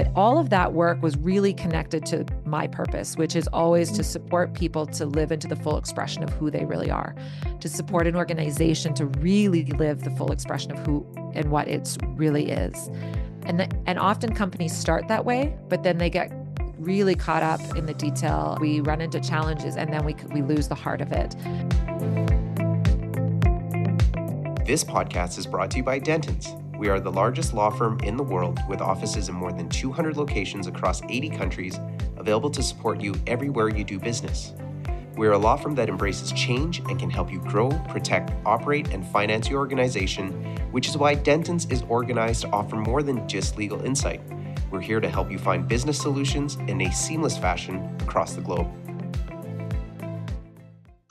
But all of that work was really connected to my purpose, which is always to support people to live into the full expression of who they really are, to support an organization to really live the full expression of who and what it really is. And, the, and often companies start that way, but then they get really caught up in the detail. We run into challenges and then we, we lose the heart of it. This podcast is brought to you by Dentons. We are the largest law firm in the world with offices in more than 200 locations across 80 countries, available to support you everywhere you do business. We're a law firm that embraces change and can help you grow, protect, operate, and finance your organization, which is why Dentons is organized to offer more than just legal insight. We're here to help you find business solutions in a seamless fashion across the globe.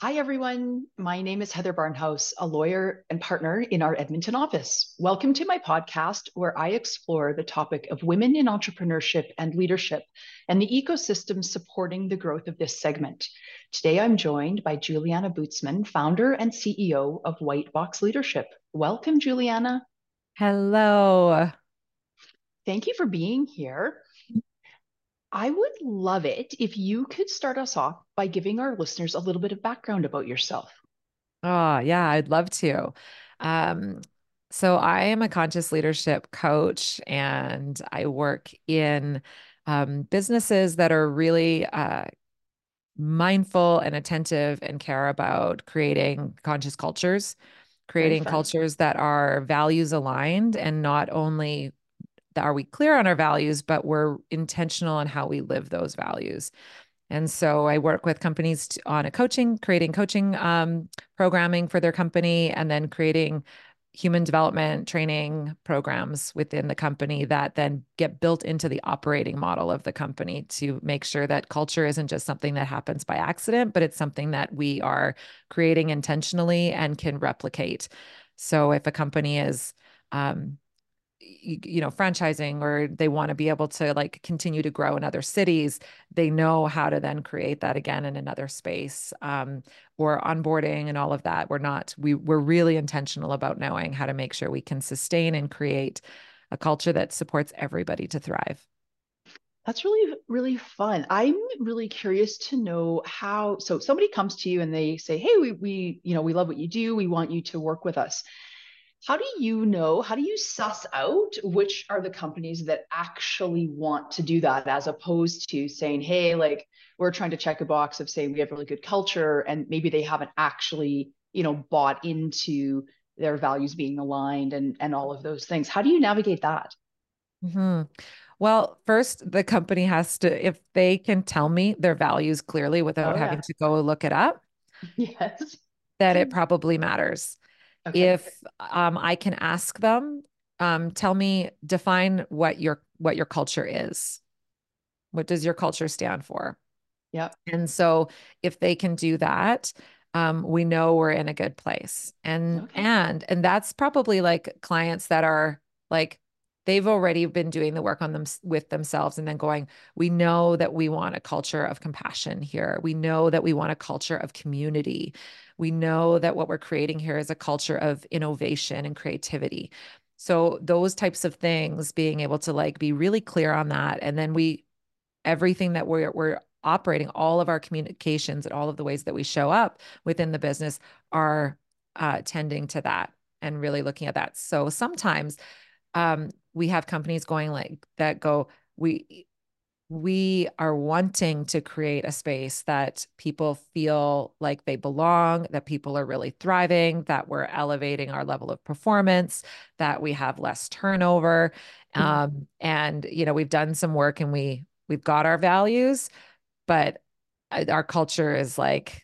Hi, everyone. My name is Heather Barnhouse, a lawyer and partner in our Edmonton office. Welcome to my podcast, where I explore the topic of women in entrepreneurship and leadership and the ecosystem supporting the growth of this segment. Today, I'm joined by Julianna Bootsman, founder and CEO of White Box Leadership. Welcome, Julianna. Hello. Thank you for being here. I would love it if you could start us off by giving our listeners a little bit of background about yourself. Oh, yeah, I'd love to. Um, so, I am a conscious leadership coach and I work in um, businesses that are really uh, mindful and attentive and care about creating conscious cultures, creating cultures that are values aligned and not only are we clear on our values, but we're intentional on how we live those values. And so I work with companies on a coaching, creating coaching um, programming for their company, and then creating human development training programs within the company that then get built into the operating model of the company to make sure that culture isn't just something that happens by accident, but it's something that we are creating intentionally and can replicate. So if a company is um, you know franchising or they want to be able to like continue to grow in other cities they know how to then create that again in another space um, or onboarding and all of that. We're not we we're really intentional about knowing how to make sure we can sustain and create a culture that supports everybody to thrive. That's really really fun. I'm really curious to know how so somebody comes to you and they say hey we we you know we love what you do. We want you to work with us how do you know how do you suss out which are the companies that actually want to do that as opposed to saying hey like we're trying to check a box of saying we have really good culture and maybe they haven't actually you know bought into their values being aligned and and all of those things how do you navigate that mm-hmm. well first the company has to if they can tell me their values clearly without oh, yeah. having to go look it up yes that it probably matters Okay. If um, I can ask them, um, tell me, define what your what your culture is. What does your culture stand for? Yeah. And so if they can do that, um, we know we're in a good place. And okay. and and that's probably like clients that are like they've already been doing the work on them with themselves and then going we know that we want a culture of compassion here. We know that we want a culture of community. We know that what we're creating here is a culture of innovation and creativity. So those types of things being able to like be really clear on that and then we everything that we're we're operating all of our communications and all of the ways that we show up within the business are uh, tending to that and really looking at that. So sometimes um, we have companies going like that go we we are wanting to create a space that people feel like they belong, that people are really thriving, that we're elevating our level of performance, that we have less turnover. Mm-hmm. Um, and you know, we've done some work and we we've got our values, but uh, our culture is like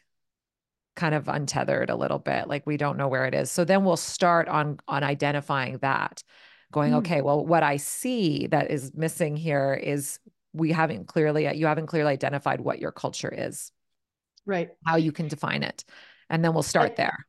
kind of untethered a little bit like we don't know where it is so then we'll start on on identifying that going, mm. okay, well, what I see that is missing here is we haven't clearly, you haven't clearly identified what your culture is, right? How you can define it. And then we'll start and, there.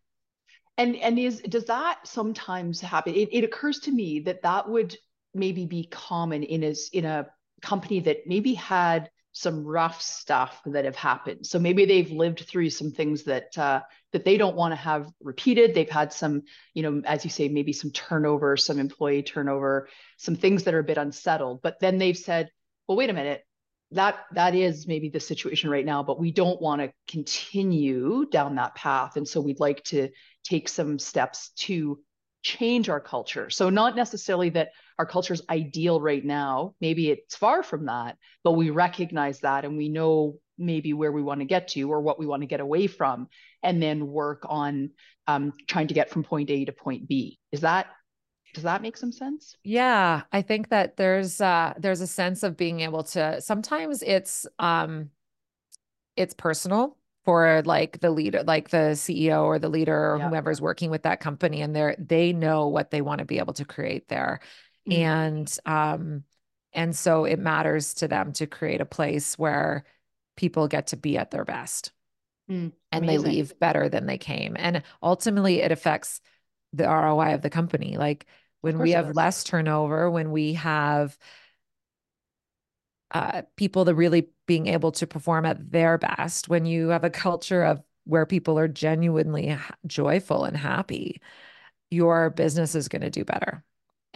And, and is, does that sometimes happen? It, it occurs to me that that would maybe be common in a, in a company that maybe had some rough stuff that have happened. So maybe they've lived through some things that uh, that they don't want to have repeated. They've had some, you know, as you say, maybe some turnover, some employee turnover, some things that are a bit unsettled. But then they've said, well, wait a minute, that that is maybe the situation right now, but we don't want to continue down that path, and so we'd like to take some steps to change our culture. So not necessarily that our culture is ideal right now. Maybe it's far from that, but we recognize that and we know maybe where we want to get to or what we want to get away from, and then work on um, trying to get from point A to point B. Is that does that make some sense? Yeah, I think that there's uh there's a sense of being able to sometimes it's um it's personal for like the leader like the CEO or the leader or yeah. whoever's working with that company and they're they know what they want to be able to create there mm. and um and so it matters to them to create a place where people get to be at their best. Mm. and they leave better than they came. And ultimately it affects the ROI of the company. Like when we have less turnover when we have uh, people that really being able to perform at their best when you have a culture of where people are genuinely joyful and happy your business is going to do better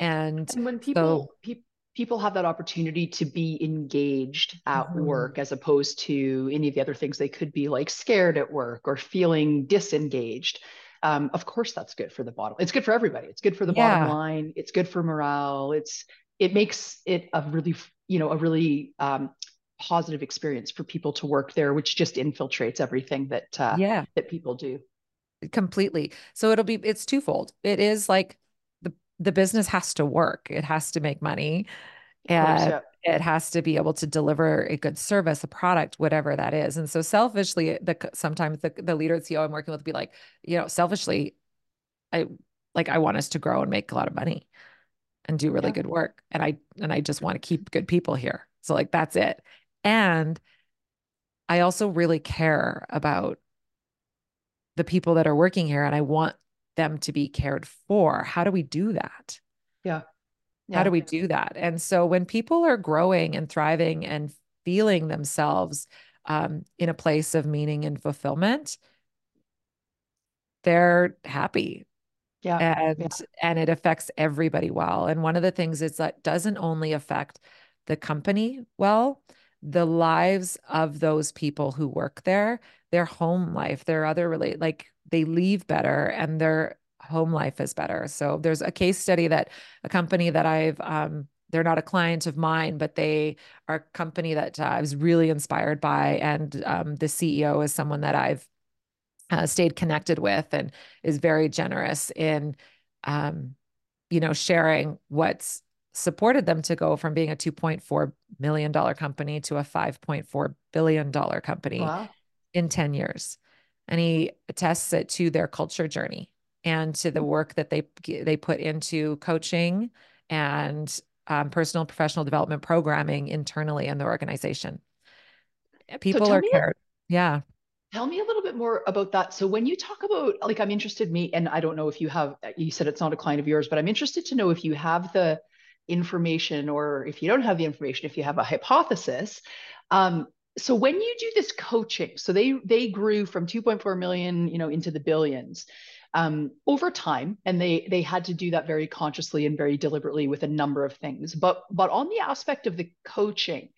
and, and when people so, pe- people have that opportunity to be engaged at mm-hmm. work as opposed to any of the other things they could be like scared at work or feeling disengaged. Um, of course that's good for the bottom it's good for everybody. It's good for the yeah. bottom line. It's good for morale. It's it makes it a really you know a really um, positive experience for people to work there which just infiltrates everything that uh, yeah. that people do. Completely. So it'll be it's twofold. It is like the business has to work. It has to make money. And course, yeah. it has to be able to deliver a good service a product whatever that is. And so selfishly the sometimes the, the leader the ceo i'm working with will be like you know selfishly i like i want us to grow and make a lot of money and do really yeah. good work. And i and i just want to keep good people here. So like that's it. And i also really care about the people that are working here and i want them to be cared for how do we do that yeah, yeah. how do we do that and so when people are growing and thriving and feeling themselves um, in a place of meaning and fulfillment they're happy yeah. And yeah. and it affects everybody well. And one of the things is that doesn't only affect the company well, the lives of those people who work there, their home life, their other relate like they leave better and their home life is better. So there's a case study that a company that I've um they're not a client of mine, but they are a company that uh, I was really inspired by. And um, the CEO is someone that I've uh, stayed connected with and is very generous in um, you know sharing what's supported them to go from being a 2.4 million dollar company to a 5.4 billion dollar company wow. in 10 years and he attests it to their culture journey and to the work that they they put into coaching and um, personal professional development programming internally in the organization people so are cared yeah Tell me a little bit more about that. So when you talk about like I'm interested me and I don't know if you have you said it's not a client of yours, but I'm interested to know if you have the information or if you don't have the information, if you have a hypothesis. Um, so when you do this coaching, so they they grew from 2.4 million, you know, into the billions um, over time, and they they had to do that very consciously and very deliberately with a number of things. But but on the aspect of the coaching,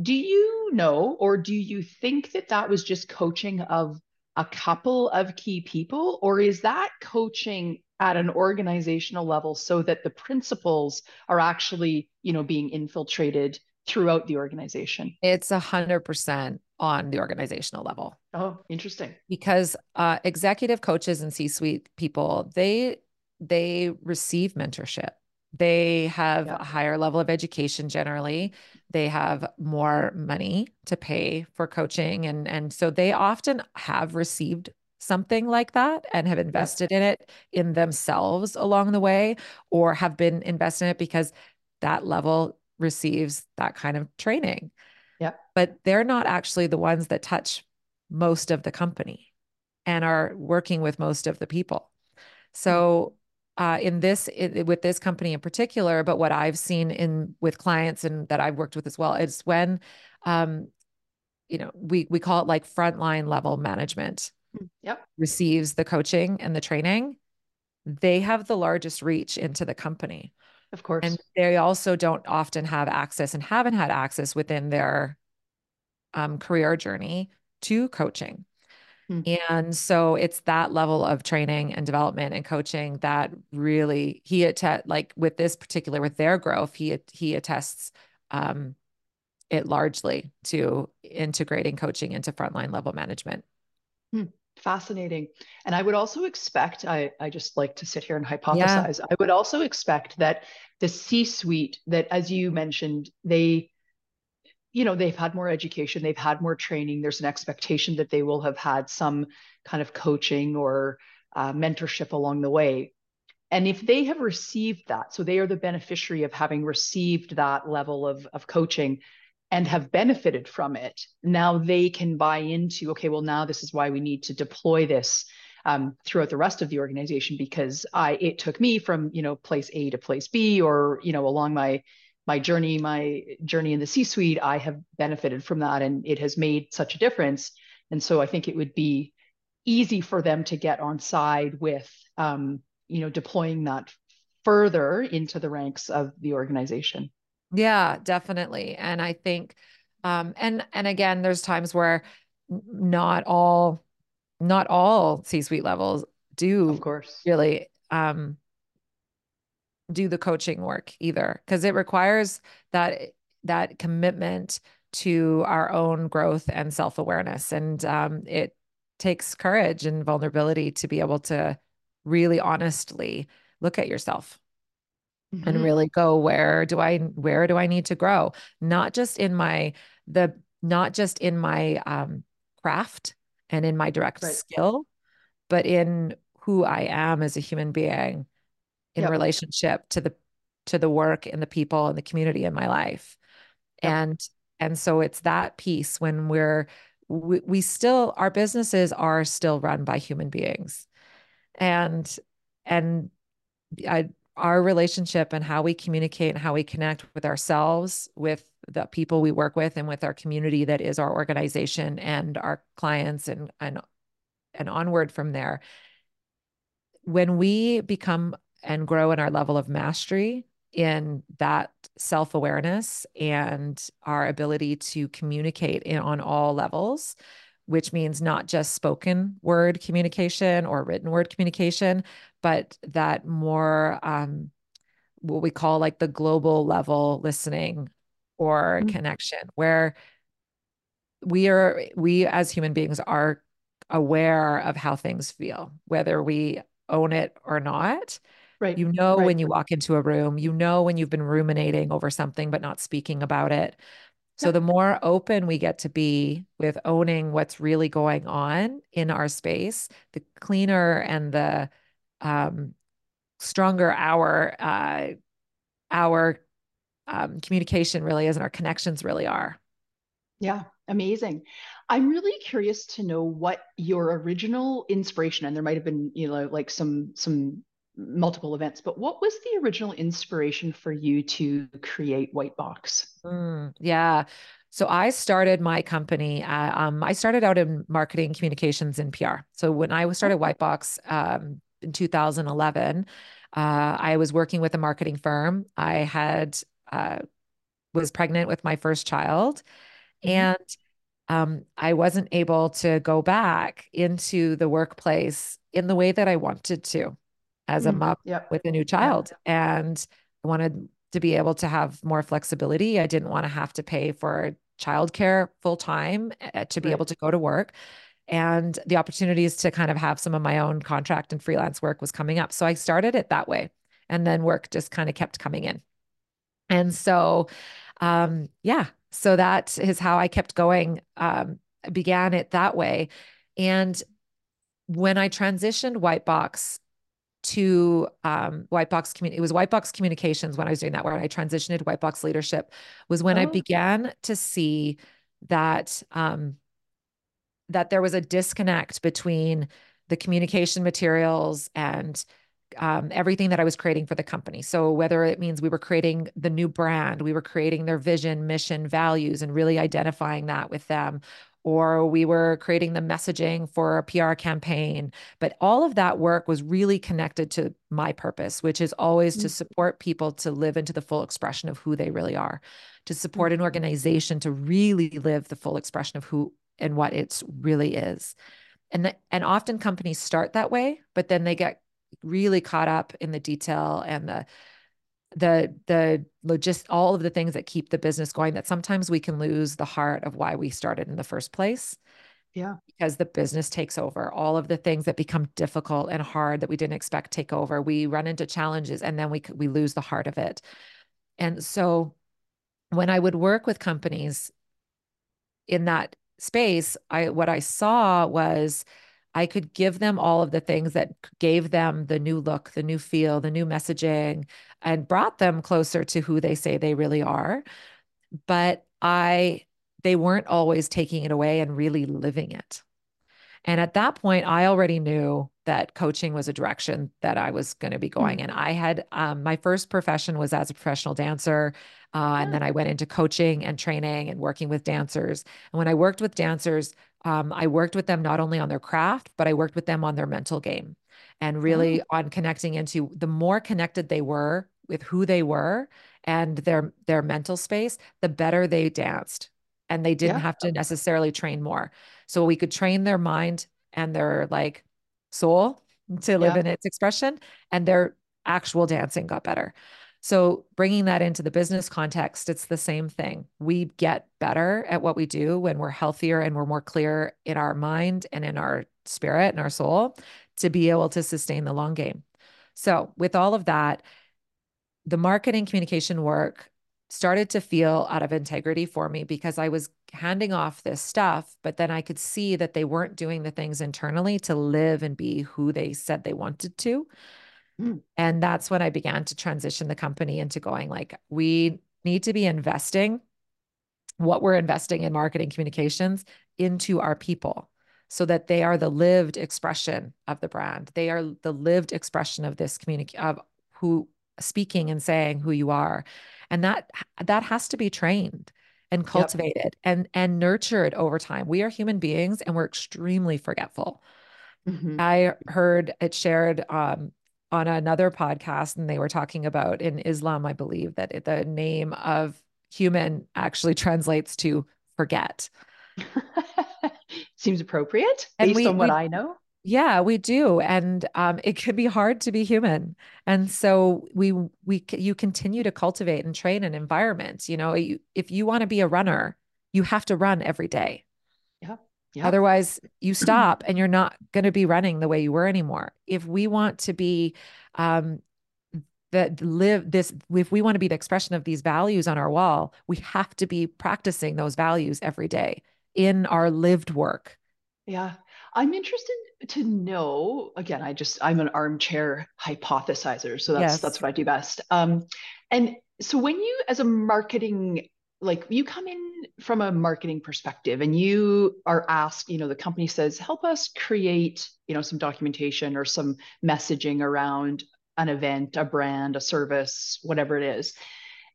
do you know, or do you think that that was just coaching of a couple of key people, or is that coaching at an organizational level so that the principles are actually, you know, being infiltrated throughout the organization? It's a hundred percent on the organizational level. Oh, interesting. Because uh, executive coaches and C-suite people, they they receive mentorship they have yeah. a higher level of education generally. They have more money to pay for coaching. And, and so they often have received something like that and have invested in it in themselves along the way or have been invested in it because that level receives that kind of training. Yeah. But they're not actually the ones that touch most of the company and are working with most of the people. So uh, in this it, with this company in particular, but what I've seen in with clients and that I've worked with as well is when um, you know, we we call it like frontline level management. Mm, yep. Receives the coaching and the training. They have the largest reach into the company. Of course. And they also don't often have access and haven't had access within their um, career journey to coaching. Hmm. And so it's that level of training and development and coaching that really he att- like with this particular with their growth he he attests um, it largely to integrating coaching into frontline level management. Hmm. Fascinating. And I would also expect, I, I just like to sit here and hypothesize. Yeah. I would also expect that the C suite, that as you mentioned, they, you know, they've had more education, they've had more training. There's an expectation that they will have had some kind of coaching or uh, mentorship along the way. And if they have received that, so they are the beneficiary of having received that level of, of coaching, and have benefited from it, now they can buy into, okay, well, now this is why we need to deploy this um, throughout the rest of the organization because I it took me from you know place A to place B or you know along my my journey my journey in the C-suite I have benefited from that and it has made such a difference and so I think it would be easy for them to get on side with um, you know deploying that further into the ranks of the organization. Yeah, definitely. And I think um and and again there's times where not all not all C-suite levels do of course really um do the coaching work either because it requires that that commitment to our own growth and self-awareness and um, it takes courage and vulnerability to be able to really honestly look at yourself mm-hmm. and really go where do I where do I need to grow? Not just in my the not just in my um, craft and in my direct right. skill, but in who I am as a human being in yep. relationship to the to the work and the people and the community in my life. Yep. And and so it's that piece when we're we, we still our businesses are still run by human beings. And and I our relationship and how we communicate and how we connect with ourselves, with the people we work with, and with our community that is our organization and our clients and and and onward from there. When we become and grow in our level of mastery in that self-awareness and our ability to communicate in, on all levels, which means not just spoken word communication or written word communication, but that more um, what we call like the global level listening or mm-hmm. connection, where we are we as human beings are aware of how things feel, whether we own it or not. Right. You know right. when you walk into a room, you know when you've been ruminating over something but not speaking about it. So the more open we get to be with owning what's really going on in our space, the cleaner and the um, stronger our uh, our um, communication really is and our connections really are. Yeah, amazing. I'm really curious to know what your original inspiration, and there might have been, you know, like some some multiple events, but what was the original inspiration for you to create White Box? Mm, yeah. So I started my company. Uh, um, I started out in marketing, communications, and PR. So when I started White Box, um, in 2011. Uh, I was working with a marketing firm. I had uh, was pregnant with my first child, mm-hmm. and um, I wasn't able to go back into the workplace in the way that I wanted to as a mm-hmm. mom yep. with a new child, and I wanted to be able to have more flexibility. I didn't want to have to pay for childcare full time uh, to be right. able to go to work and the opportunities to kind of have some of my own contract and freelance work was coming up. So I started it that way. And then work just kind of kept coming in. And so, um, yeah, so that is how I kept going. Um, began it that way. And when I transitioned White Box to um, White Box community, it was White Box Communications when I was doing that, where I transitioned to White Box Leadership, was when oh. I began to see that um, that there was a disconnect between the communication materials and um, everything that I was creating for the company. So whether it means we were creating the new brand, we were creating their vision, mission, values, and really identifying that with them, or we were creating the messaging for a PR campaign. But all of that work was really connected to my purpose, which is always mm-hmm. to support people to live into the full expression of who they really are, to support mm-hmm. an organization to really live the full expression of who and what it really is. And, the, and often companies start that way, but then they get really caught up in the detail and the the the logist all of the things that keep the business going that sometimes we can lose the heart of why we started in the first place. Yeah. Because the business takes over. All of the things that become difficult and hard that we didn't expect take over. We run into challenges and then we we lose the heart of it. And so when i would work with companies in that space i what i saw was I could give them all of the things that gave them the new look, the new feel, the new messaging, and brought them closer to who they say they really are. But I, they weren't always taking it away and really living it. And at that point, I already knew that coaching was a direction that I was going to be going. Mm-hmm. And I had um, my first profession was as a professional dancer. Uh, and then I went into coaching and training and working with dancers. And when I worked with dancers, um, I worked with them not only on their craft, but I worked with them on their mental game and really oh. on connecting into the more connected they were with who they were and their their mental space, the better they danced. And they didn't yeah. have to necessarily train more. So we could train their mind and their like soul to live yeah. in its expression and their actual dancing got better. So, bringing that into the business context, it's the same thing. We get better at what we do when we're healthier and we're more clear in our mind and in our spirit and our soul to be able to sustain the long game. So, with all of that, the marketing communication work started to feel out of integrity for me because I was handing off this stuff, but then I could see that they weren't doing the things internally to live and be who they said they wanted to. Mm. And that's when I began to transition the company into going like, we need to be investing what we're investing in marketing communications into our people so that they are the lived expression of the brand. They are the lived expression of this community of who speaking and saying who you are. And that that has to be trained and cultivated yep. and and nurtured over time. We are human beings and we're extremely forgetful. Mm-hmm. I heard it shared um, on another podcast and they were talking about in Islam, I believe that the name of human actually translates to forget. Seems appropriate based we, on what we, I know. Yeah, we do, and um, it can be hard to be human, and so we we you continue to cultivate and train an environment. You know, you, if you want to be a runner, you have to run every day. Yeah. Otherwise, you stop and you're not going to be running the way you were anymore. If we want to be um, that live this, if we want to be the expression of these values on our wall, we have to be practicing those values every day in our lived work. Yeah. I'm interested to know again i just i'm an armchair hypothesizer so that's yes. that's what i do best um and so when you as a marketing like you come in from a marketing perspective and you are asked you know the company says help us create you know some documentation or some messaging around an event a brand a service whatever it is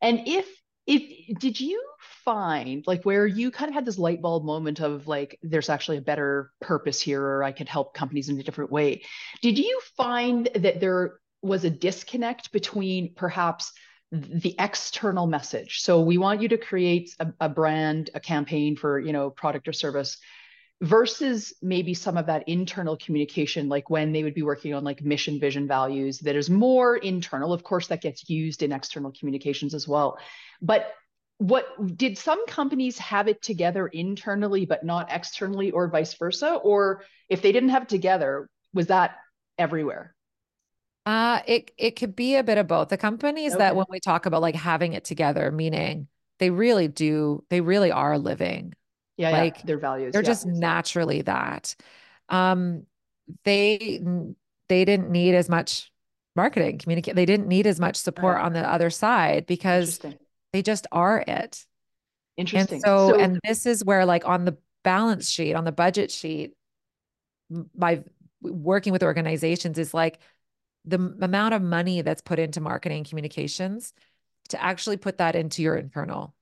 and if if did you find like where you kind of had this light bulb moment of like there's actually a better purpose here or i could help companies in a different way did you find that there was a disconnect between perhaps the external message. So we want you to create a, a, brand, a campaign for, you know, product or service versus maybe some of that internal communication, like when they would be working on like mission, vision, values that is more internal. Of course, that gets used in external communications as well. But what did some companies have it together internally, but not externally or vice versa? Or if they didn't have it together, was that everywhere? Uh, it it could be a bit of both. The companies okay. that when we talk about like having it together, meaning they really do, they really are living. Yeah, like yeah. their values. They're yeah. just naturally that. Um, they they didn't need as much marketing communicate. They didn't need as much support right. on the other side because they just are it. Interesting. And so, so, and this is where like on the balance sheet, on the budget sheet, my working with organizations is like the amount of money that's put into marketing communications to actually put that into your internal.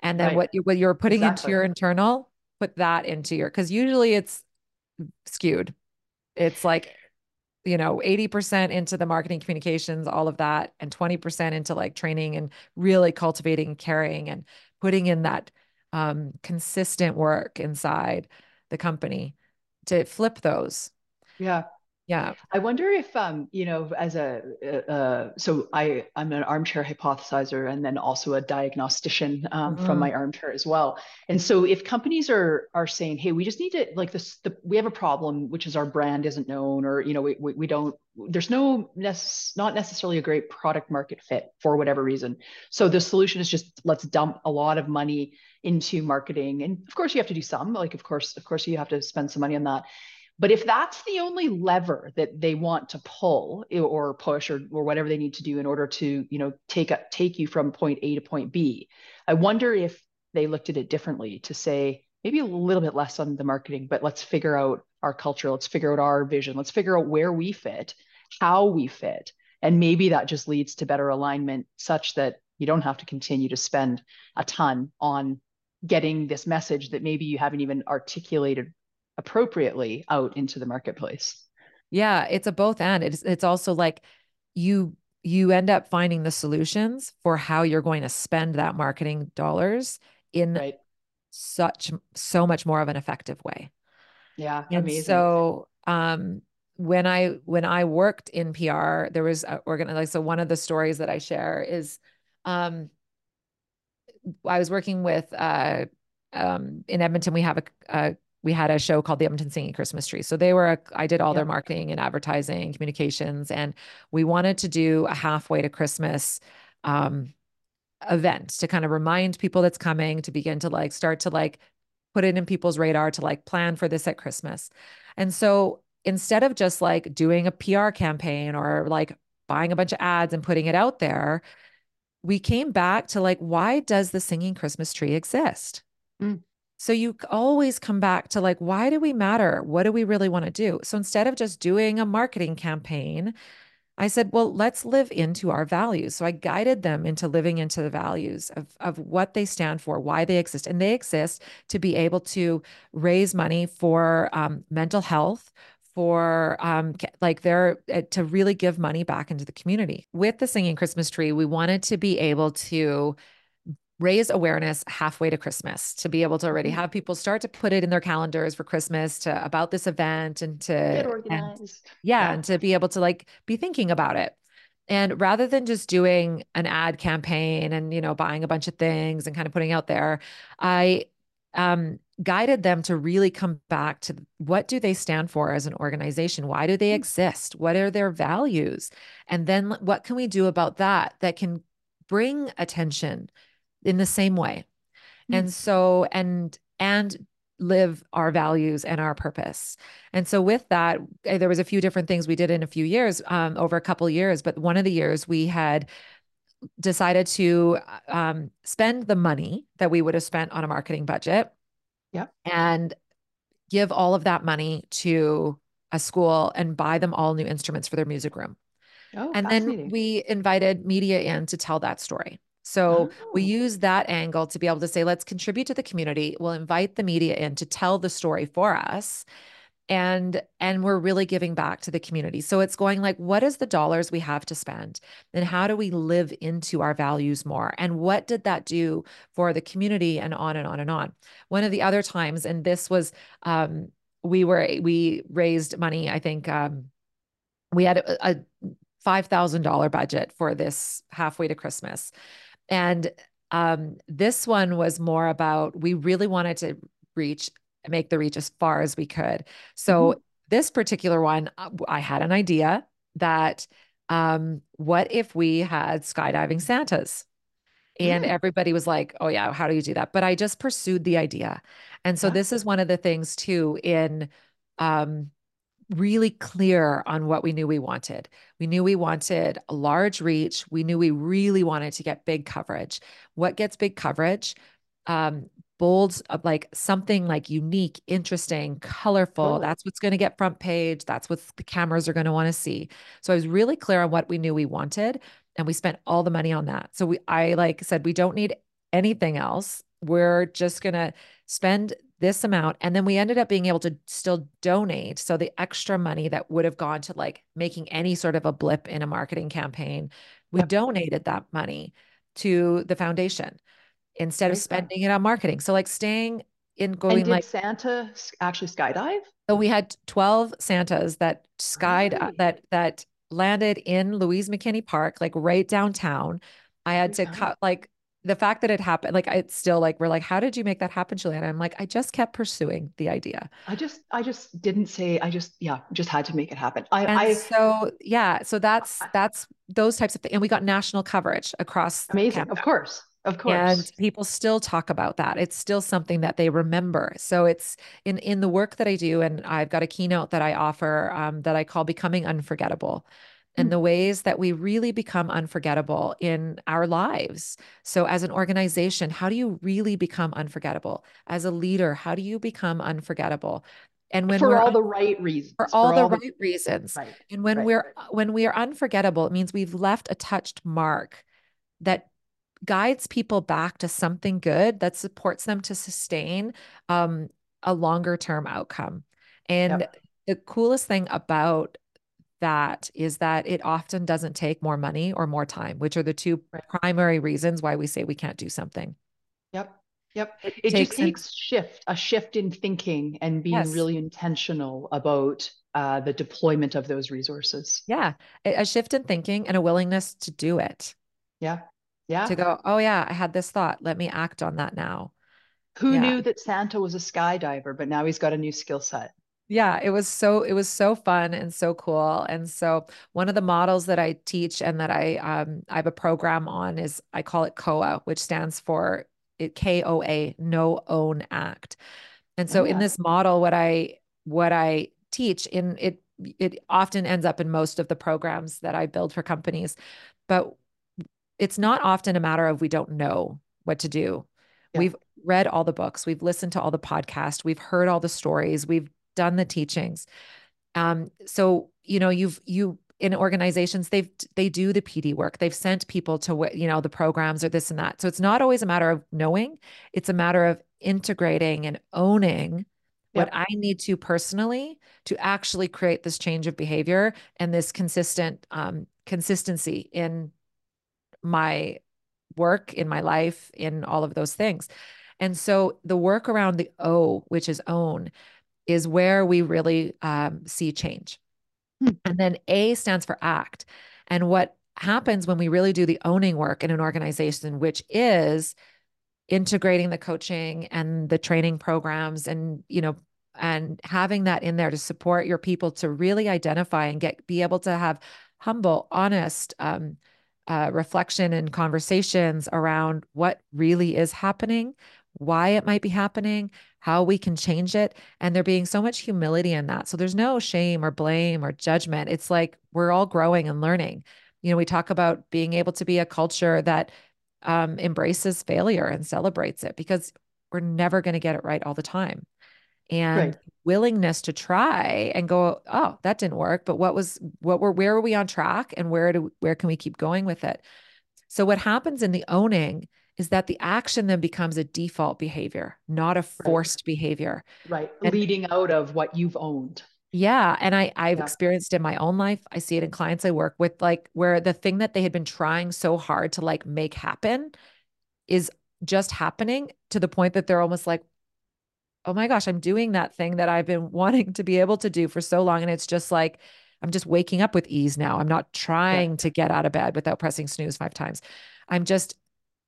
And then right. what you what you're putting exactly. into your internal, put that into your because usually it's skewed. It's like you know 80% into the marketing communications all of that and 20% into like training and really cultivating caring and putting in that um, consistent work inside the company to flip those. Yeah yeah. I wonder if um you know as a uh, uh, so i i'm an armchair hypothesizer and then also a diagnostician um, mm-hmm. from my armchair as well. And so if companies are are saying hey we just need to like this the, we have a problem which is our brand isn't known or you know we, we, we don't there's no nece- not necessarily a great product market fit for whatever reason. So the solution is just let's dump a lot of money into marketing. And of course you have to do some like of course of course you have to spend some money on that but if that's the only lever that they want to pull or push or, or whatever they need to do in order to, you know, take a, take you from point A to point B, I wonder if they looked at it differently to say maybe a little bit less on the marketing, but let's figure out our culture, let's figure out our vision, let's figure out where we fit, how we fit, and maybe that just leads to better alignment such that you don't have to continue to spend a ton on getting this message that maybe you haven't even articulated appropriately out into the marketplace. Yeah, it's a both and. It's it's also like you you end up finding the solutions for how you're going to spend that marketing dollars in right. such so much more of an effective way. Yeah, and amazing. So um when I when I worked in PR, there was a organ like so one of the stories that I share is um I was working with uh um in Edmonton we have a, a we had a show called the Edmonton Singing Christmas Tree. So they were, a, I did all yep. their marketing and advertising, communications, and we wanted to do a halfway to Christmas um, event to kind of remind people that's coming to begin to like start to like put it in people's radar to like plan for this at Christmas. And so instead of just like doing a PR campaign or like buying a bunch of ads and putting it out there, we came back to like, why does the singing Christmas tree exist? Mm. So you always come back to like, why do we matter? What do we really want to do? So instead of just doing a marketing campaign, I said, well, let's live into our values. So I guided them into living into the values of, of what they stand for, why they exist. And they exist to be able to raise money for um, mental health, for um, like they're uh, to really give money back into the community. With the Singing Christmas Tree, we wanted to be able to raise awareness halfway to Christmas to be able to already mm-hmm. have people start to put it in their calendars for Christmas to about this event and to get organized. And, yeah, yeah, and to be able to like be thinking about it. And rather than just doing an ad campaign and you know buying a bunch of things and kind of putting out there, I um, guided them to really come back to what do they stand for as an organization? Why do they mm. exist? What are their values? And then what can we do about that that can bring attention in the same way. Mm-hmm. And so, and, and, live our values and our purpose. And so with that, eh, there was a few different things we did in a few years, um, over a couple years, but one of the years we had decided to um, spend the money that we would have spent on a marketing budget yeah. and give all of that money to a school and buy them all new instruments for their music room. Oh, and then we invited media in to tell that story. So oh. we use that angle to be able to say, let's contribute to the community. We'll invite the media in to tell the story for us. And and we're really giving back to the community. So it's going like, what is the dollars we have to spend? And how do we live into our values more? And what did that do for the community? And on and on and on. One of the other times, and this was um, we were we raised money, I think um, we had a, a $5,000 budget for this halfway to Christmas. And um, this one was more about we really wanted to reach, make the reach as far as we could. So mm-hmm. this particular one, uh, I had an idea that um, what if we had skydiving Santas? And mm. everybody was like, oh, yeah, how do you do that? But I just pursued the idea. And so yeah. this is one of the things too in um, really clear on what we knew we wanted. We knew we wanted a large reach. We knew we really wanted to get big coverage. What gets big coverage? Um, bold, like something like unique, interesting, colorful. Totally. That's what's going to get front page. That's what the cameras are going to want to see. So I was really clear on what we knew we wanted. And we spent all the money on that. So we, I like said, we don't need anything else. We're just going to spend this amount. And then we ended up being able to still donate. So the extra money that would have gone to like making any sort of a blip in a marketing campaign, we yep. donated that money to the foundation instead of spending it on marketing. So like staying in going like Santa actually skydive? So we had 12 Santas that skied uh, that that landed in Louise McKinney Park, like right downtown. I had to cut like the fact that it happened, like it's still like we're like, how did you make that happen, Julianna? I'm like, I just kept pursuing the idea. I just, I just didn't say. I just, yeah, just had to make it happen. I, and I so yeah, so that's that's those types of things, and we got national coverage across. Amazing, Canada. of course. Of course. And people still talk about that. It's still something that they remember. So it's in in the work that I do, and I've got a keynote that I offer um, that I call "Becoming Unforgettable." And hmm. the ways that we really become unforgettable in our lives. So, as an organization, how do you really become unforgettable? As a leader, how do you become unforgettable? And when for all un- the right reasons, for, for all, all, the right reasons, right, and when right, we're right. when we are unforgettable, it means we've left a touched mark that guides people back to something good that supports them to sustain um, a longer term outcome. And yep. the coolest thing about that is that it often doesn't take more money or more time, which are the two primary reasons why we say we can't do something. Yep. Yep. It, it takes just takes shift, a shift in thinking and being yes. really intentional about uh, the deployment of those resources. Yeah. A shift in thinking and a willingness to do it. Yeah. Yeah. To go, oh, yeah, I had this thought. Let me act on that now. Who yeah. knew that Santa was a skydiver, but now he's got a new skill set? Yeah, it was so it was so fun and so cool. And so one of the models that I teach and that I um I have a program on is I call it KOA, which stands for it K O A, know own act. And so oh, yeah. in this model what I what I teach in it it often ends up in most of the programs that I build for companies. But it's not often a matter of we don't know what to do. Yeah. We've read all the books, we've listened to all the podcasts, we've heard all the stories, we've done the teachings. Um, so you know, you've you in organizations they've they do the PD work. They've sent people to you know the programs or this and that. So it's not always a matter of knowing; it's a matter of integrating and owning what I need to personally to actually create this change of behavior and this consistent um, consistency in my work, in my life, in all of those things. And so the work around the O, which is own, is where we really um, see change. Hmm. And then A stands for act. And what happens when we really do the owning work in an organization, which is integrating the coaching and the training programs and, you know, and having that in there to support your people to really identify and get be able to have humble, honest um, uh, reflection and conversations around what really is happening, why it might be happening, how we can change it. And there being so much humility in that. So there's no shame or blame or judgment. It's like we're all growing and learning. You know, we talk about being able to be a culture that um, embraces failure and celebrates it because we're never going to get it right all the time. And right. willingness to try and go, oh, that didn't work. But what was what were where are we on track and where do where can we keep going with it? So what happens in the owning is that the action then becomes a default behavior, not a forced right. behavior. Right. And, Leading out of what you've owned. Yeah. And I, I've yeah. experienced in my own life. I see it in clients I work with, like where the thing that they had been trying so hard to like make happen is just happening to the point that they're almost like, oh my gosh, I'm doing that thing that I've been wanting to be able to do for so long. And it's just like, I'm just waking up with ease now. I'm not trying yeah. to get out of bed without pressing snooze five times. I'm just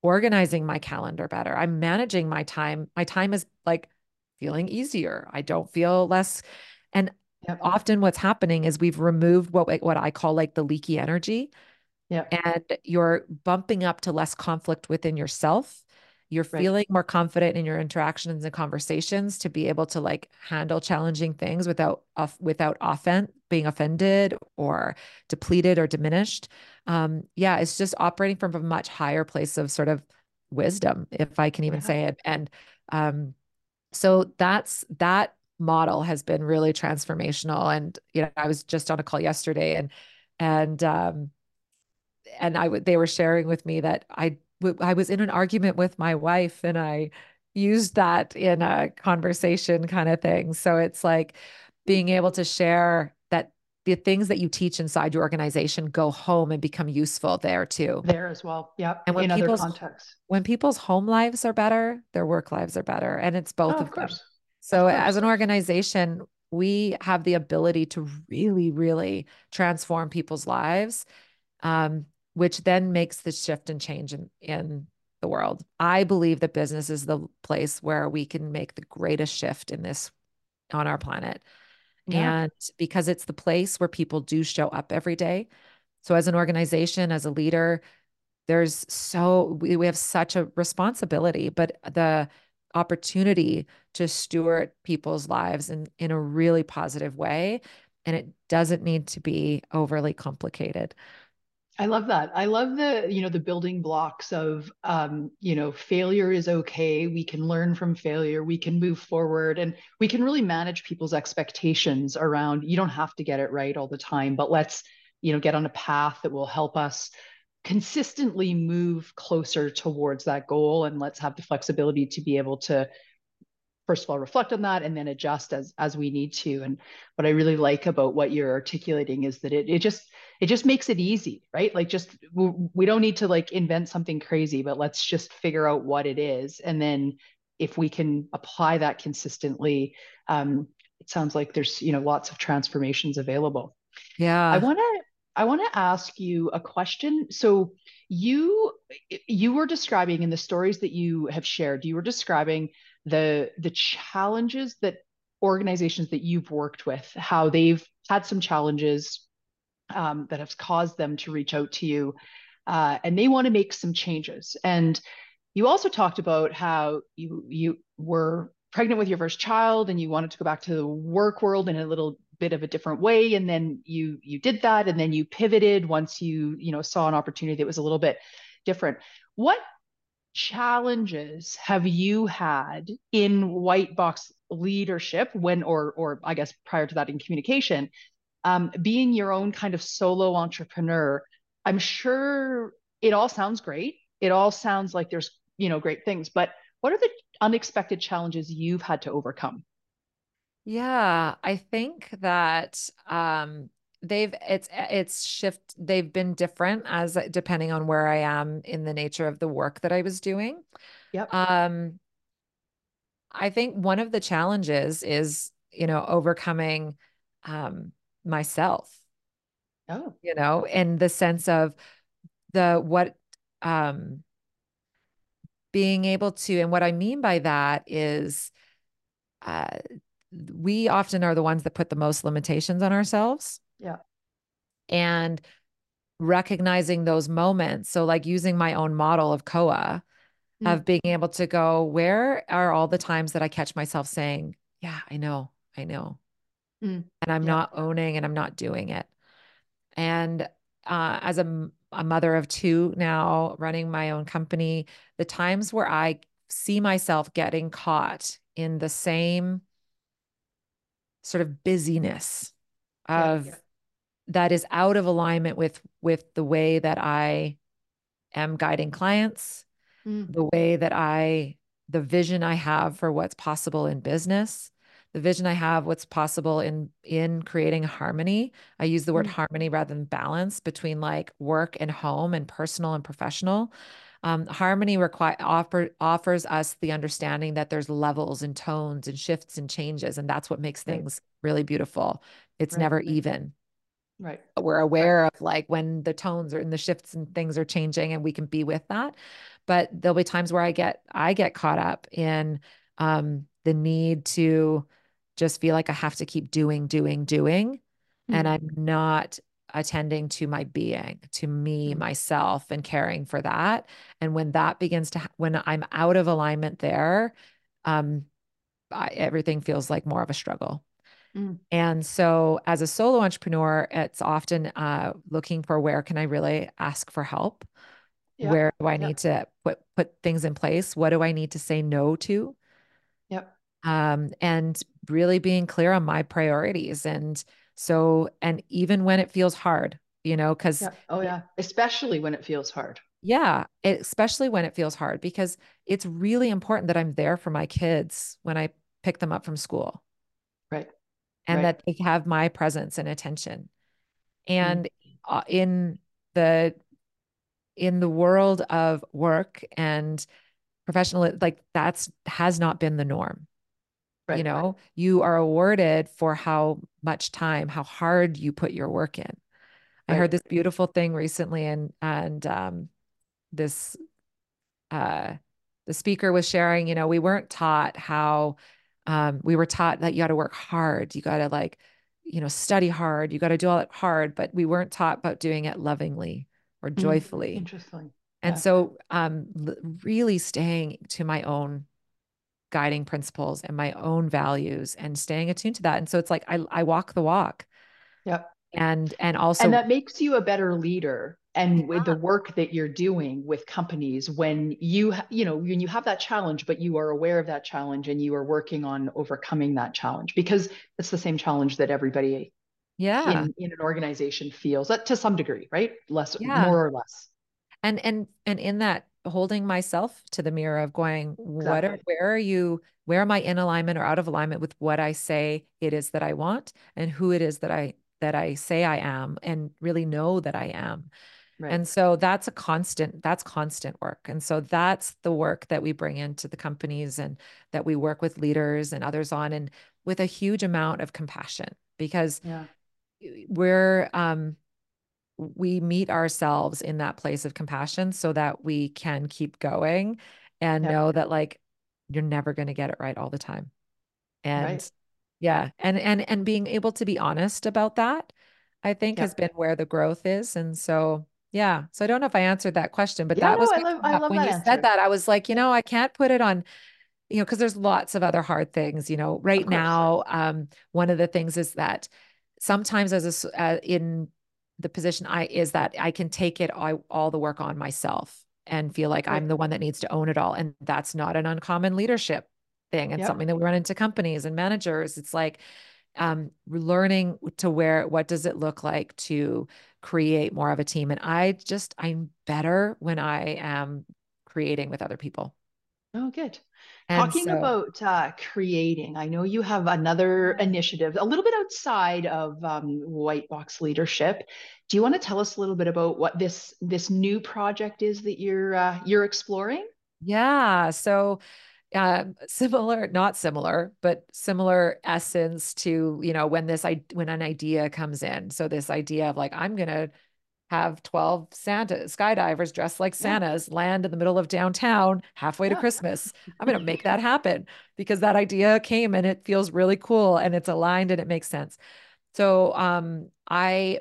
organizing my calendar better. I'm managing my time. My time is like feeling easier. I don't feel less. And yep. often what's happening is we've removed what what I call like the leaky energy. Yeah. And you're bumping up to less conflict within yourself you're right. feeling more confident in your interactions and conversations to be able to like handle challenging things without uh, without offense being offended or depleted or diminished um yeah it's just operating from a much higher place of sort of wisdom if i can even yeah. say it and Um, so that's that model has been really transformational. And you know, I was just on a call yesterday, and and um, and I would they were sharing with me that I I was in an argument with my wife, and I used that in a conversation kind of thing. So it's like being able to share the things that you teach inside your organization go home and become useful there too. There as well. Yeah. And when in people's, other contexts. When people's home lives are better, their work lives are better. And it's both oh, of, of course. them. So as an organization, we have the ability to really, really transform people's lives, um, which then makes the shift and change in, in the world. I believe that business is the place where we can make the greatest shift in this on our planet. Yeah. And because it's the place where people do show up every day. So, as an organization, as a leader, there's so we, we have such a responsibility, but the opportunity to steward people's lives in, in a really positive way. And it doesn't need to be overly complicated. I love that. I love the, you know, the building blocks of, um, you know, failure is okay. We can learn from failure. We can move forward and we can really manage people's expectations around, you don't have to get it right all the time, but let's, you know, get on a path that will help us consistently move closer towards that goal. And let's have the flexibility to be able to first of all reflect on that and then adjust as as we need to. And what i really like about what you're articulating is that it, it just it just makes it easy right? Like just we don't need to like invent something crazy but let's just figure out what it is. And then if we can apply that consistently um, it sounds like there's you know lots of transformations available. Yeah. I want to i want to ask you a question. So you you were describing in the stories that you have shared you were describing the the challenges that organizations that you've worked with, how they've had some challenges um, that have caused them to reach out to you, uh, and they want to make some changes. And you also talked about how you you were pregnant with your first child and you wanted to go back to the work world in a little bit of a different way and then you you did that and then you pivoted once you you know saw an opportunity that was a little bit different what challenges have you had in white box leadership when or or i guess prior to that in communication? Um, being your own kind of solo entrepreneur i'm sure it all sounds great. It all sounds like there's you know great things but what are the unexpected challenges you've had to overcome? Yeah i think that um they've it's it's shift they've been different as depending on where I am in the nature of the work that I was doing. Yep. Um I think one of the challenges is, you know, overcoming um myself. Oh. You know, in the sense of the what um being able to and what I mean by that is uh we often are the ones that put the most limitations on ourselves. Yeah. And recognizing those moments. So, like using my own model of Koa, mm. of being able to go, where are all the times that I catch myself saying, Yeah, I know, I know. Mm. And I'm yeah. not owning and I'm not doing it. And uh, as a, a mother of two now, running my own company, the times where I see myself getting caught in the same sort of busyness of yeah, yeah that is out of alignment with with the way that I am guiding clients, mm. the way that I the vision I have for what's possible in business, the vision I have what's possible in in creating harmony. I use the word mm. harmony rather than balance between like work and home and personal and professional. Um, harmony require offer, offers us the understanding that there's levels and tones and shifts and changes, and that's what makes things right. really beautiful. It's right. never even. Right. We're aware right. of like when the tones or and the shifts and things are changing and we can be with that. But there'll be times where I get I get caught up in um the need to just feel like I have to keep doing, doing, doing. Mm-hmm. And I'm not attending to my being, to me, mm-hmm. myself, and caring for that. And when that begins to, when I'm out of alignment there, um, I, everything feels like more of a struggle. Mm. And so, as a solo entrepreneur, it's often uh, looking for where can I really ask for help? Where do I need to put put things in place? What do I need to say no to? Um, and really being clear on my priorities. And so, and even when it feels hard, you know, because yeah. oh yeah, especially when it feels hard. Yeah, it, especially when it feels hard because it's really important that I'm there for my kids when I pick them up from school. And right. that they have my presence and attention. And mm. uh, in the in the world of work and professional like that's has not been the norm. Right. You know, you are awarded for how much time, how hard you put your work in. I heard this beautiful thing recently and and um this uh the speaker was sharing you know we weren't taught how um we were taught that you got to work hard you got to like you know study hard you got to do all it hard but we weren't taught about doing it lovingly or mm, joyfully. interesting. And yeah. so um really staying to my own guiding principles and my own values and staying attuned to that. And so it's like i i walk the walk. Yep and and also and that makes you a better leader and yeah. with the work that you're doing with companies when you you know when you have that challenge but you are aware of that challenge and you are working on overcoming that challenge because it's the same challenge that everybody yeah in, in an organization feels that to some degree right less yeah. more or less and and and in that holding myself to the mirror of going exactly. what are where are you where am i in alignment or out of alignment with what i say it is that i want and who it is that i that i say i am and really know that i am Right. And so that's a constant, that's constant work. And so that's the work that we bring into the companies and that we work with leaders and others on and with a huge amount of compassion because yeah. we're um we meet ourselves in that place of compassion so that we can keep going and yeah. know that like you're never going to get it right all the time. And right. Yeah, and and and being able to be honest about that I think yeah. has been where the growth is and so yeah. So I don't know if I answered that question, but yeah, that was I love, I love when you answer. said that, I was like, you know, I can't put it on, you know, because there's lots of other hard things, you know, right now. Um, one of the things is that sometimes as a, uh, in the position I is that I can take it all, all the work on myself and feel like right. I'm the one that needs to own it all. And that's not an uncommon leadership thing. It's yep. something that we run into companies and managers. It's like, um, learning to where what does it look like to create more of a team. And I just, I'm better when I am creating with other people. Oh, good. And Talking so, about uh, creating, I know you have another initiative a little bit outside of um, White Box Leadership. Do you want to tell us a little bit about what this this new project is that you're uh, you're exploring? Yeah. So uh, similar, not similar, but similar essence to, you know, when this, I, when an idea comes in. So this idea of like, I'm going to have 12 Santa skydivers dressed like Santas yeah. land in the middle of downtown halfway yeah. to Christmas. I'm going to make that happen because that idea came and it feels really cool and it's aligned and it makes sense. So, um, I,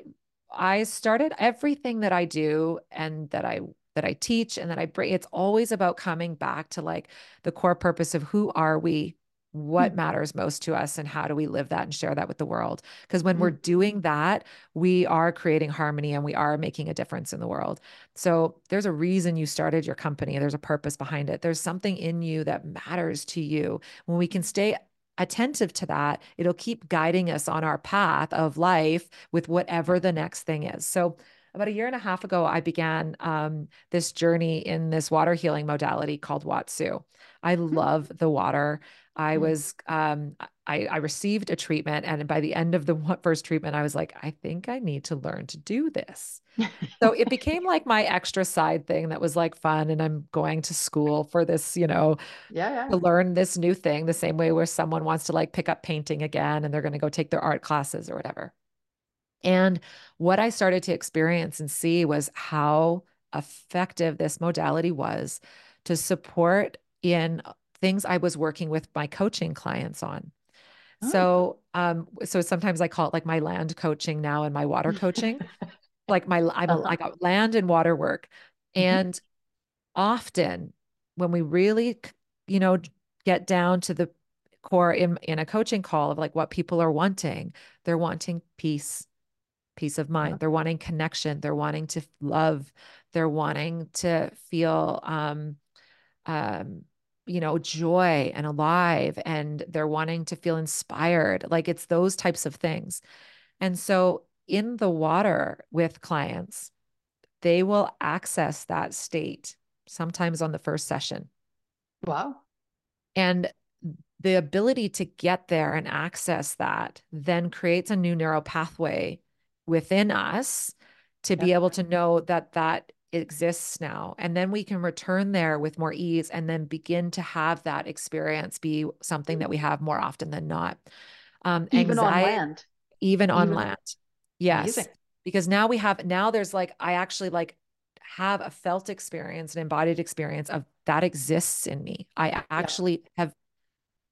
I started everything that I do and that I that I teach and that I bring. It's always about coming back to like the core purpose of who are we, what mm-hmm. matters most to us, and how do we live that and share that with the world. Because when mm-hmm. we're doing that, we are creating harmony and we are making a difference in the world. So there's a reason you started your company, there's a purpose behind it. There's something in you that matters to you. When we can stay attentive to that, it'll keep guiding us on our path of life with whatever the next thing is. So about a year and a half ago, I began um, this journey in this water healing modality called Watsu. I hmm. love the water. I hmm. was, um, I, I received a treatment, and by the end of the first treatment, I was like, I think I need to learn to do this. so it became like my extra side thing that was like fun, and I'm going to school for this, you know, yeah, yeah. to learn this new thing. The same way where someone wants to like pick up painting again, and they're going to go take their art classes or whatever. And what I started to experience and see was how effective this modality was to support in things I was working with my coaching clients on. Oh. So, um, so sometimes I call it like my land coaching now and my water coaching. like my, I'm uh-huh. a, I got land and water work. Mm-hmm. And mm-hmm. often when we really, you know, get down to the core in, in a coaching call of like what people are wanting, they're wanting peace peace of mind. They're wanting connection. They're wanting to love. They're wanting to feel um, um, you know, joy and alive and they're wanting to feel inspired. Like it's those types of things. And so in the water with clients, they will access that state sometimes on the first session. Wow. And the ability to get there and access that then creates a new neural pathway within us to yep. be able to know that that exists now and then we can return there with more ease and then begin to have that experience be something that we have more often than not um even anxiety, on land even, even on land yes amazing. because now we have now there's like i actually like have a felt experience an embodied experience of that exists in me i actually yep. have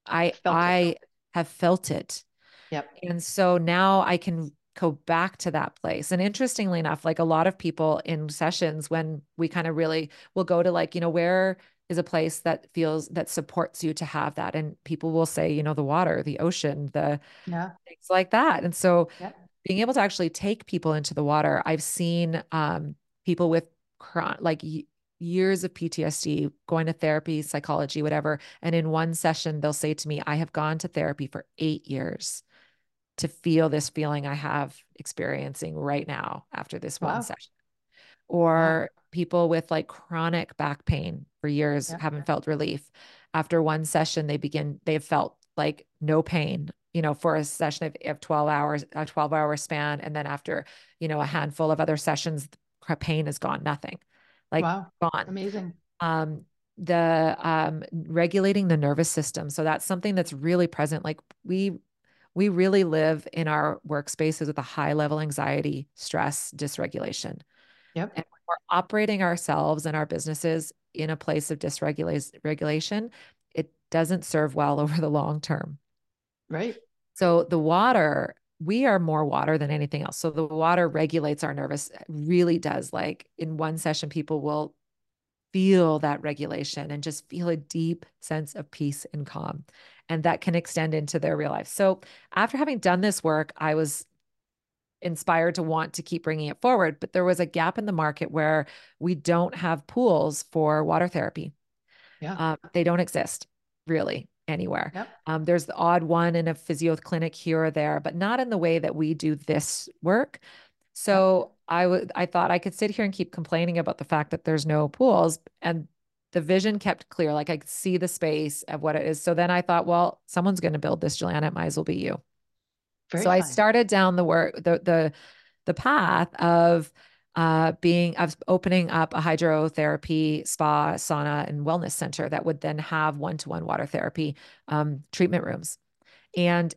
i felt i it. have felt it yep and so now i can go back to that place. And interestingly enough, like a lot of people in sessions, when we kind of really will go to like, you know, where is a place that feels that supports you to have that. And people will say, you know, the water, the ocean, the yeah. things like that. And so yeah. being able to actually take people into the water, I've seen um, people with like years of PTSD, going to therapy, psychology, whatever. And in one session, they'll say to me, I have gone to therapy for eight years to feel this feeling I have experiencing right now after this wow. one session. Or wow. people with like chronic back pain for years yeah. haven't felt relief. After one session, they begin, they've felt like no pain, you know, for a session of, of 12 hours, a 12 hour span. And then after, you know, a handful of other sessions, pain is gone, nothing like wow. gone. Amazing. Um, the um, regulating the nervous system. So that's something that's really present. Like we we really live in our workspaces with a high level anxiety, stress, dysregulation. Yep. And we're operating ourselves and our businesses in a place of dysregulation, it doesn't serve well over the long term. Right. So the water, we are more water than anything else. So the water regulates our nervous, really does. Like in one session, people will feel that regulation and just feel a deep sense of peace and calm and that can extend into their real life. So after having done this work, I was inspired to want to keep bringing it forward, but there was a gap in the market where we don't have pools for water therapy. Yeah. Um, they don't exist really anywhere. Yep. Um, there's the odd one in a physio clinic here or there, but not in the way that we do this work. So. I would I thought I could sit here and keep complaining about the fact that there's no pools and the vision kept clear. Like I could see the space of what it is. So then I thought, well, someone's going to build this, Julianna. It might as well be you. Very so fun. I started down the work, the the the path of uh, being of opening up a hydrotherapy spa, sauna, and wellness center that would then have one-to-one water therapy um, treatment rooms. And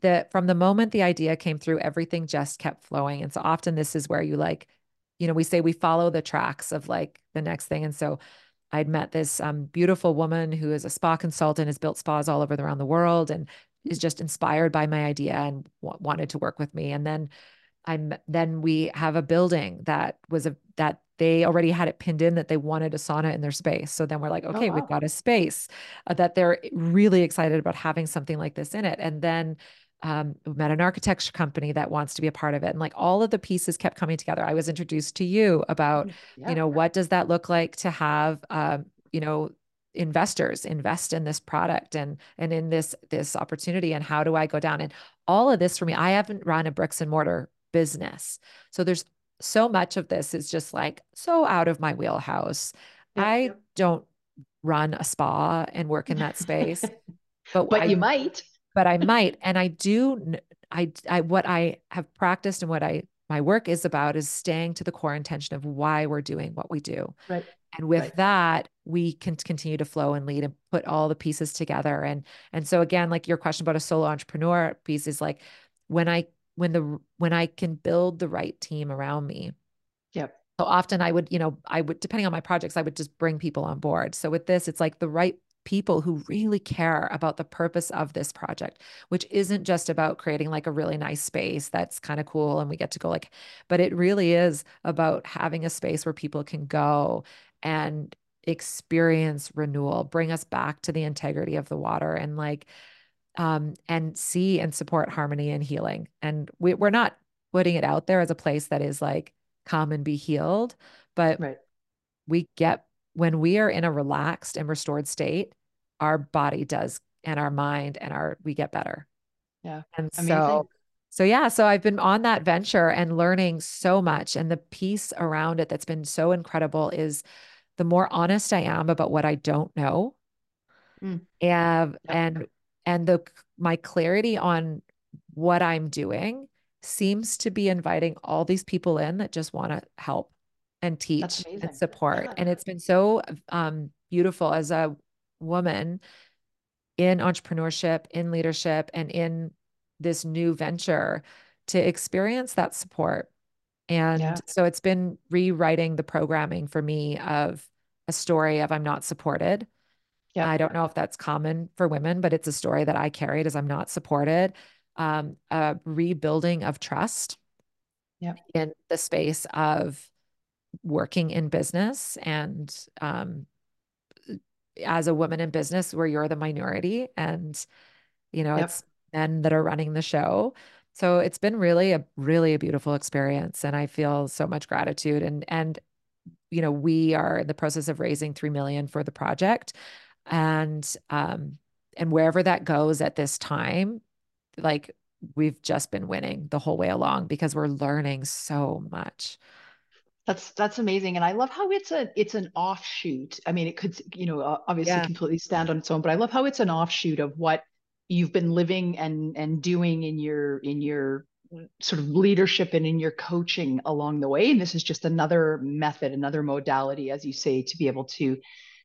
that from the moment the idea came through, everything just kept flowing. And so often this is where you like, you know, we say we follow the tracks of like the next thing. And so I'd met this um, beautiful woman who is a spa consultant, has built spas all over the, around the world, and is just inspired by my idea and w- wanted to work with me. And then I'm then we have a building that was a that they already had it pinned in that they wanted a sauna in their space. So then we're like, oh, okay, oh, wow. we've got a space uh, that they're really excited about having something like this in it. And then um, we met an architecture company that wants to be a part of it. And like all of the pieces kept coming together. I was introduced to you about, mm, yeah. you know, what does that look like to have, um, you know, investors invest in this product and and in this this opportunity and how do I go down and all of this for me I haven't run a bricks and mortar business so there's so much of this is just like so out of my wheelhouse yeah, I don't run a spa and work in that space but, but I, you might but I might. And I do, I, I, what I have practiced and what I, my work is about is staying to the core intention of why we're doing what we do. Right. And with right. that, we can continue to flow and lead and put all the pieces together. And, and so again, like your question about a solo entrepreneur piece is like when I, when the, when I can build the right team around me. Yep. So often I would, you know, I would, depending on my projects, I would just bring people on board. So with this, it's like the right people who really care about the purpose of this project, which isn't just about creating like a really nice space that's kind of cool and we get to go like, but it really is about having a space where people can go and experience renewal, bring us back to the integrity of the water and like, um, and see and support harmony and healing. And we, we're not putting it out there as a place that is like, come and be healed, but right. we get when we are in a relaxed and restored state, our body does and our mind and our we get better. Yeah. And Amazing. so so yeah, so I've been on that venture and learning so much and the piece around it that's been so incredible is the more honest I am about what I don't know. Mm. And yep. and and the my clarity on what I'm doing seems to be inviting all these people in that just want to help and teach and support. Yeah. And it's been so um, beautiful as a woman in entrepreneurship, in leadership, and in this new venture to experience that support. And yeah. so it's been rewriting the programming for me of a story of I'm not supported. Yeah. I don't know if that's common for women, but it's a story that I carried as I'm not supported. Um, a rebuilding of trust yeah. in the space of working in business and um, as a woman in business where you're the minority and you know yep. it's men that are running the show so it's been really a really a beautiful experience and i feel so much gratitude and and you know we are in the process of raising 3 million for the project and um and wherever that goes at this time like we've just been winning the whole way along because we're learning so much that's that's amazing, and I love how it's a it's an offshoot. I mean, it could you know obviously yeah. completely stand on its own, but I love how it's an offshoot of what you've been living and and doing in your in your sort of leadership and in your coaching along the way. And this is just another method, another modality, as you say, to be able to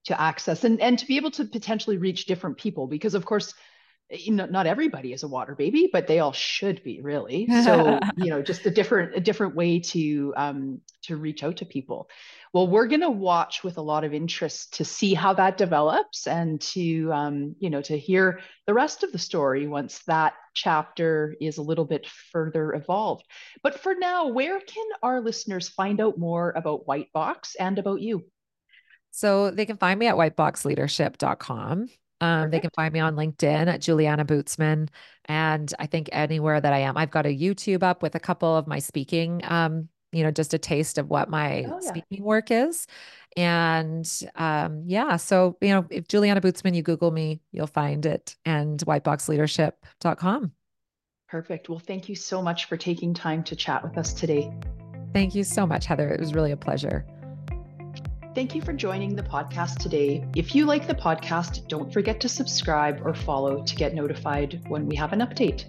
to access and and to be able to potentially reach different people because of course you know not everybody is a water baby but they all should be really. So you know just a different a different way to um to reach out to people. Well we're going to watch with a lot of interest to see how that develops and to um you know to hear the rest of the story once that chapter is a little bit further evolved. But for now where can our listeners find out more about white box and about you so they can find me at whiteboxleadership.com um, they can find me on LinkedIn at Julianna Bootsman. And I think anywhere that I am, I've got a YouTube up with a couple of my speaking, um, you know, just a taste of what my oh, yeah. speaking work is. And um, yeah, so, you know, if Julianna Bootsman, you Google me, you'll find it and whiteboxleadership.com. Perfect. Well, thank you so much for taking time to chat with us today. Thank you so much, Heather. It was really a pleasure. Thank you for joining the podcast today. If you like the podcast, don't forget to subscribe or follow to get notified when we have an update.